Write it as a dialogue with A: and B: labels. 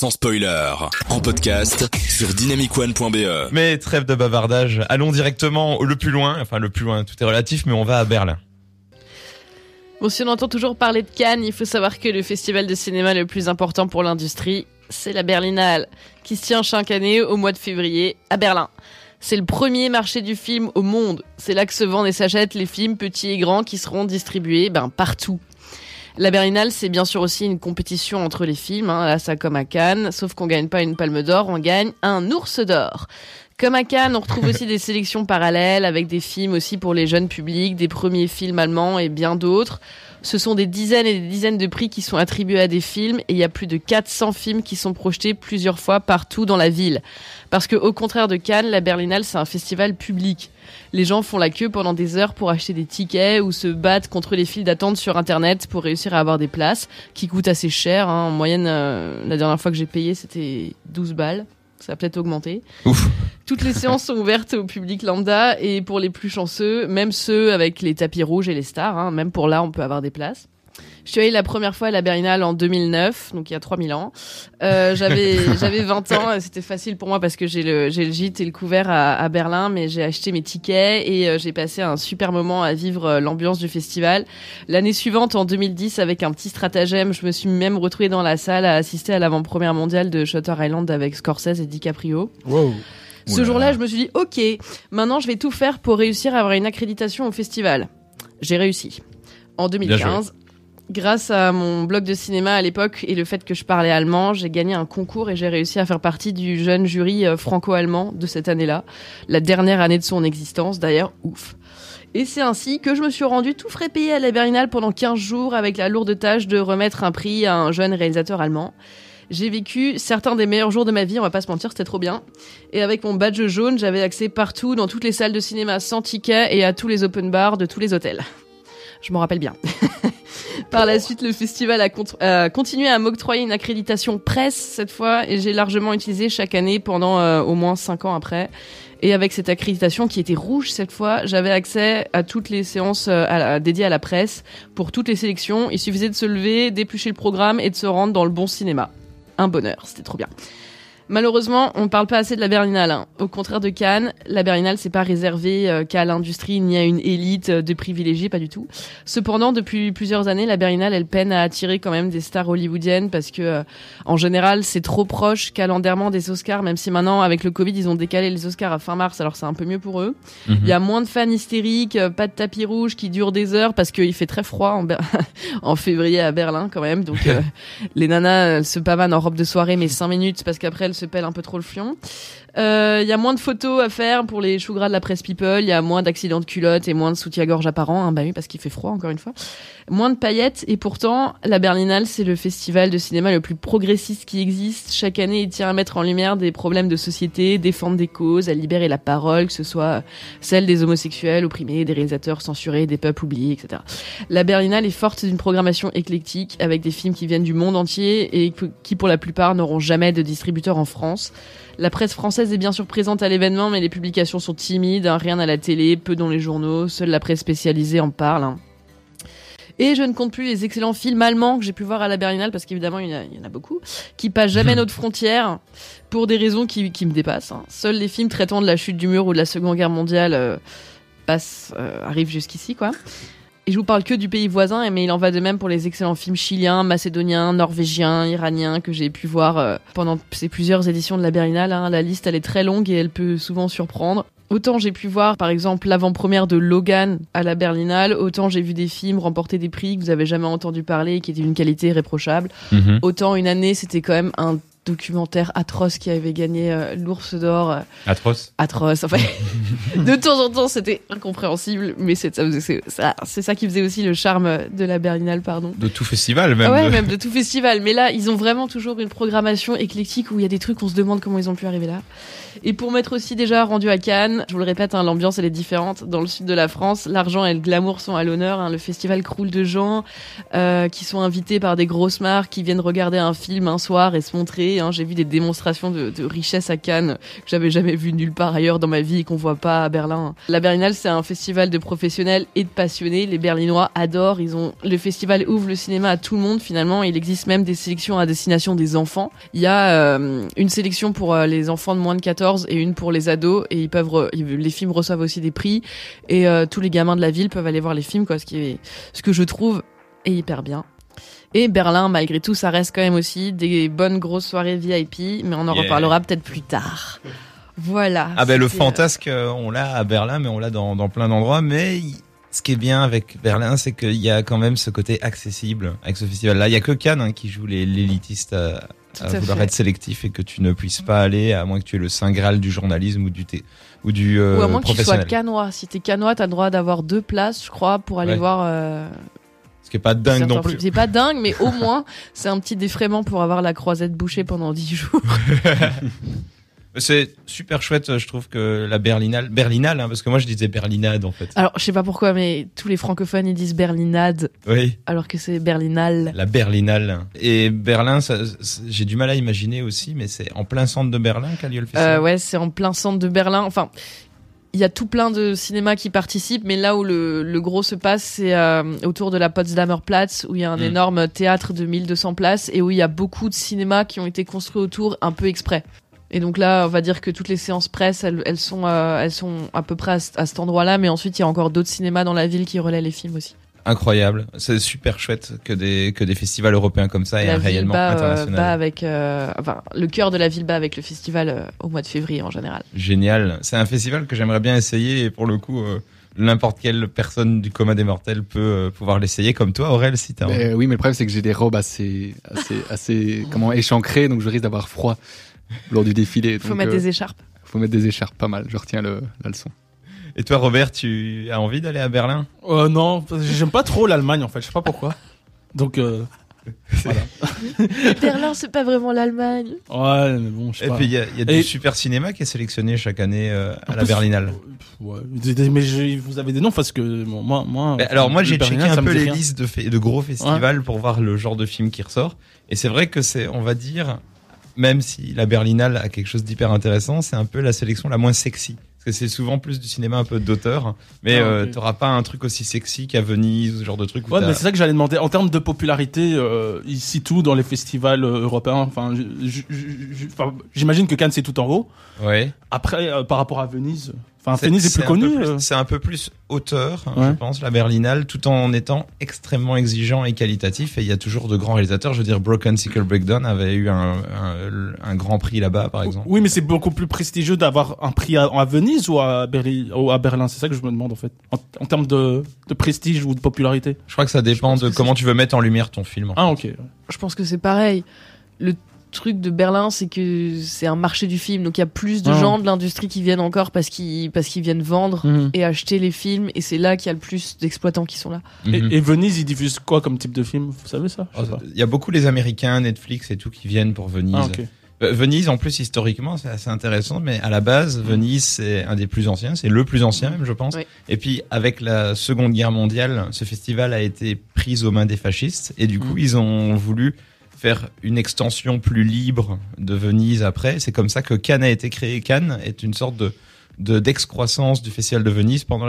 A: sans spoiler, en podcast sur dynamicone.be.
B: Mais trêve de bavardage, allons directement le plus loin, enfin le plus loin, tout est relatif, mais on va à Berlin.
C: Bon, si on entend toujours parler de Cannes, il faut savoir que le festival de cinéma le plus important pour l'industrie, c'est la Berlinale, qui se tient chaque année au mois de février à Berlin. C'est le premier marché du film au monde. C'est là que se vendent et s'achètent les films petits et grands qui seront distribués ben, partout. La Berlinale, c'est bien sûr aussi une compétition entre les films, hein, là ça comme à Cannes, sauf qu'on gagne pas une palme d'or, on gagne un ours d'or. Comme à Cannes, on retrouve aussi des sélections parallèles avec des films aussi pour les jeunes publics, des premiers films allemands et bien d'autres. Ce sont des dizaines et des dizaines de prix qui sont attribués à des films et il y a plus de 400 films qui sont projetés plusieurs fois partout dans la ville. Parce que au contraire de Cannes, la Berlinale c'est un festival public. Les gens font la queue pendant des heures pour acheter des tickets ou se battent contre les files d'attente sur internet pour réussir à avoir des places qui coûtent assez cher. Hein. En moyenne, euh, la dernière fois que j'ai payé c'était 12 balles. Ça a peut-être augmenté.
B: Ouf.
C: Toutes les séances sont ouvertes au public lambda et pour les plus chanceux, même ceux avec les tapis rouges et les stars, hein, même pour là, on peut avoir des places. Je suis allée la première fois à la Berlinale en 2009, donc il y a 3000 ans. Euh, j'avais j'avais 20 ans, et c'était facile pour moi parce que j'ai le j'ai le gîte et le couvert à, à Berlin, mais j'ai acheté mes tickets et euh, j'ai passé un super moment à vivre euh, l'ambiance du festival. L'année suivante, en 2010, avec un petit stratagème, je me suis même retrouvée dans la salle à assister à l'avant-première mondiale de Shutter Island avec Scorsese et DiCaprio.
B: Wow.
C: Ce jour-là, je me suis dit, ok, maintenant je vais tout faire pour réussir à avoir une accréditation au festival. J'ai réussi. En 2015, grâce à mon blog de cinéma à l'époque et le fait que je parlais allemand, j'ai gagné un concours et j'ai réussi à faire partie du jeune jury euh, franco-allemand de cette année-là. La dernière année de son existence, d'ailleurs, ouf. Et c'est ainsi que je me suis rendu tout frais payé à la Berlinale pendant 15 jours avec la lourde tâche de remettre un prix à un jeune réalisateur allemand. J'ai vécu certains des meilleurs jours de ma vie, on va pas se mentir, c'était trop bien. Et avec mon badge jaune, j'avais accès partout, dans toutes les salles de cinéma sans ticket et à tous les open bars de tous les hôtels. Je m'en rappelle bien. Par la suite, le festival a, cont- a continué à m'octroyer une accréditation presse cette fois et j'ai largement utilisé chaque année pendant euh, au moins 5 ans après. Et avec cette accréditation qui était rouge cette fois, j'avais accès à toutes les séances euh, à la- dédiées à la presse pour toutes les sélections. Il suffisait de se lever, d'éplucher le programme et de se rendre dans le bon cinéma. Un bonheur, c'était trop bien. Malheureusement, on parle pas assez de la Berlinale. hein. Au contraire de Cannes, la Berlinale c'est pas réservé euh, qu'à l'industrie ni à une élite euh, de privilégiés, pas du tout. Cependant, depuis plusieurs années, la Berlinale elle peine à attirer quand même des stars hollywoodiennes parce que euh, en général c'est trop proche calendairement des Oscars. Même si maintenant avec le Covid ils ont décalé les Oscars à fin mars, alors c'est un peu mieux pour eux. Il y a moins de fans hystériques, euh, pas de tapis rouge qui dure des heures parce qu'il fait très froid en, en février à Berlin quand même. Donc euh, les nanas elles se pavanent en robe de soirée mais 5 minutes parce qu'après elles se pèlent un peu trop le fion. Euh, Il y a moins de photos à faire pour les choux gras de la presse people. Il y a moins d'accidents de culottes et moins de soutien-gorge apparents. Hein, bah oui, parce qu'il fait froid encore une fois. Moins de paillettes et pourtant la Berlinale c'est le festival de cinéma le plus progressiste qui existe. Chaque année il tient à mettre en lumière des problèmes de société, défendre des causes, à libérer la parole, que ce soit celle des homosexuels opprimés, des réalisateurs censurés, des peuples oubliés, etc. La Berlinale est forte d'une programmation éclectique avec des films qui viennent du monde entier et qui pour la plupart n'auront jamais de distributeur en France. La presse française est bien sûr présente à l'événement, mais les publications sont timides, hein, rien à la télé, peu dans les journaux, seule la presse spécialisée en parle. hein. Et je ne compte plus les excellents films allemands que j'ai pu voir à la Berlinale, parce qu'évidemment, il y, en a- il y en a beaucoup, qui passent jamais notre frontière pour des raisons qui, qui me dépassent. hein. Seuls les films traitant de la chute du mur ou de la Seconde Guerre mondiale euh, passent, euh, arrivent jusqu'ici, quoi. Et je vous parle que du pays voisin, mais il en va de même pour les excellents films chiliens, macédoniens, norvégiens, iraniens que j'ai pu voir euh, pendant ces plusieurs éditions de la Berlinale. hein. La liste, elle est très longue et elle peut souvent surprendre. Autant j'ai pu voir, par exemple, l'avant-première de Logan à la Berlinale, autant j'ai vu des films remporter des prix que vous avez jamais entendu parler et qui étaient d'une qualité irréprochable.
B: Mhm.
C: Autant une année, c'était quand même un documentaire atroce qui avait gagné euh, l'ours d'or. euh,
B: Atroce.
C: atroce. Enfin, de temps en temps, c'était incompréhensible, mais c'est ça, qui faisait aussi le charme de la Berlinale, pardon.
B: De tout festival, même.
C: Ah ouais,
B: de-
C: même de tout festival. Mais là, ils ont vraiment toujours une programmation éclectique où il y a des trucs, on se demande comment ils ont pu arriver là. Et pour m'être aussi déjà rendu à Cannes, je vous le répète, hein, l'ambiance elle est différente. Dans le sud de la France, l'argent et le glamour sont à l'honneur. hein. Le festival croule de gens euh, qui sont invités par des grosses marques, qui viennent regarder un film un soir et se montrer Hein. J'ai vu des démonstrations de, de, richesse à Cannes que j'avais jamais vu nulle part ailleurs dans ma vie et qu'on voit pas à Berlin. La Berlinale, c'est un festival de professionnels et de passionnés. Les Berlinois adorent. Ils ont le festival ouvre le cinéma à tout le monde finalement. Il existe même des sélections à destination des enfants. Il y a euh, une sélection pour euh, les enfants de moins de 14 et une pour les ados et ils peuvent les films reçoivent aussi des prix et euh, tous les gamins de la ville peuvent aller voir les films quoi. Ce qui est ce que je trouve est hyper bien. Et Berlin, malgré tout, ça reste quand même aussi des bonnes grosses soirées VIP, mais on en reparlera peut-être plus tard. Voilà.
B: Ah ben le fantasque, on l'a à Berlin, mais on l'a dans, dans plein d'endroits. Mais ce qui est bien avec Berlin, c'est qu'il y a quand même ce côté accessible avec ce festival-là. Il y a que Cannes hein, qui joue l'élitiste à, à, vouloir être sélectif et que tu ne puisses pas aller à moins que tu aies le saint graal du journalisme ou du thé, ou du euh,
C: ou à moins que tu sois canois. Si t'es canois, t'as le droit d'avoir deux places, je crois, pour aller voir. Euh...
B: Ce qui est pas dingue non plus.
C: C'est pas dingue, mais au moins c'est un petit défraiement pour avoir la croisette bouchée pendant dix jours.
B: C'est super chouette, je trouve que la Berlinale, Berlinale, hein, parce que moi je disais Berlinade en fait.
C: Alors je sais pas pourquoi, mais tous les francophones ils disent Berlinade.
B: Oui.
C: Alors que c'est Berlinale.
B: La Berlinale. Et Berlin, j'ai du mal à imaginer aussi, mais c'est en plein centre de Berlin qu'a lieu le festival?
C: Euh, ouais, c'est en plein centre de Berlin. Enfin, il y a tout plein de cinémas qui participent, mais là où le, le gros se passe, c'est euh, autour de la Potsdamer Platz, où il y a un mm. énorme théâtre de 1200 places et où il y a beaucoup de cinémas qui ont été construits autour un peu exprès. Et donc là, on va dire que toutes les séances presse, elles, elles sont, euh, elles sont à peu près à, cet endroit-là, mais ensuite il y a encore d'autres cinémas dans la ville qui relaient les films aussi.
B: Incroyable, c'est super chouette que des que des festivals européens comme ça aient un rayonnement
C: euh,
B: international.
C: avec, euh, enfin, le cœur de la ville bat avec le festival au mois de février en général.
B: Génial, c'est un festival que j'aimerais bien essayer et pour le coup n'importe quelle personne du coma des mortels peut pouvoir l'essayer comme toi Aurel si t'as
D: oui mais le problème c'est que j'ai des robes assez assez assez comment échancrées donc je risque d'avoir froid lors du défilé.
C: Faut mettre des euh, écharpes.
D: Faut mettre des écharpes, pas mal. Je retiens le, la leçon.
B: Et toi, Robert, tu as envie d'aller à Berlin?
E: Euh, Non, j'aime pas trop l'Allemagne en fait. Je sais pas pourquoi. Donc euh, voilà.
C: Berlin, c'est pas vraiment l'Allemagne.
E: Ouais, mais bon, je sais
B: Et puis il y a, y a du super cinéma qui est sélectionné chaque année euh, à la Berlinale.
E: Ouais. Mais vous avez des noms parce que moi, moi.
B: alors moi, j'ai checké un peu les listes de, de gros festivals pour voir le genre de film qui ressort. Et c'est vrai que c'est, on va dire, même si la Berlinale a quelque chose d'hyper intéressant, c'est un peu la sélection la moins sexy. Parce que c'est souvent plus du cinéma un peu d'auteur, mais ah, euh, t'auras pas un truc aussi sexy qu'à Venise, ce genre de truc.
E: Ouais, mais c'est ça que j'allais demander. En termes de popularité, euh, ici tout dans les festivals euh, européens? Enfin, j'imagine que Cannes c'est tout en haut.
B: Ouais.
E: Après, par rapport à Venise, Enfin, Venise est, plus connu.
B: Euh. C'est un peu plus auteur, hein, je pense, la Berlinale, tout en étant extrêmement exigeant et qualitatif. Et il y a toujours de grands réalisateurs. Je veux dire, Broken Sickle Breakdown avait eu un, un, grand prix là-bas, par exemple.
E: Oui, mais c'est beaucoup plus prestigieux d'avoir un prix à, Venise ou à Berlin. Ou à Berlin. C'est ça que je me demande en fait, en, termes de, de, prestige ou de popularité.
B: Je crois que ça dépend de comment tu veux mettre en lumière ton film.
E: ah, ok.
C: Je pense que c'est pareil. Le truc de Berlin, c'est que c'est un marché du film, donc il y a plus de gens de l'industrie qui viennent encore parce qu'ils parce qu'ils viennent vendre mhm. et acheter les films, et c'est là qu'il y a le plus d'exploitants qui sont là.
E: et, Venise, ils diffusent quoi comme type de film? Vous savez ça?
B: Oh, Il y a beaucoup les Américains, Netflix et tout qui viennent pour Venise. Ah, euh, Venise, en plus, historiquement, c'est assez intéressant, mais à la base, mhm. Venise, c'est un des plus anciens, c'est le plus ancien même, je pense. Et puis, avec la Seconde Guerre mondiale, ce festival a été pris aux mains des fascistes, et du coup, mhm. ils ont voulu faire une extension plus libre de Venise après. C'est comme ça que Cannes a été créé. Cannes est une sorte de d'excroissance du festival de Venise pendant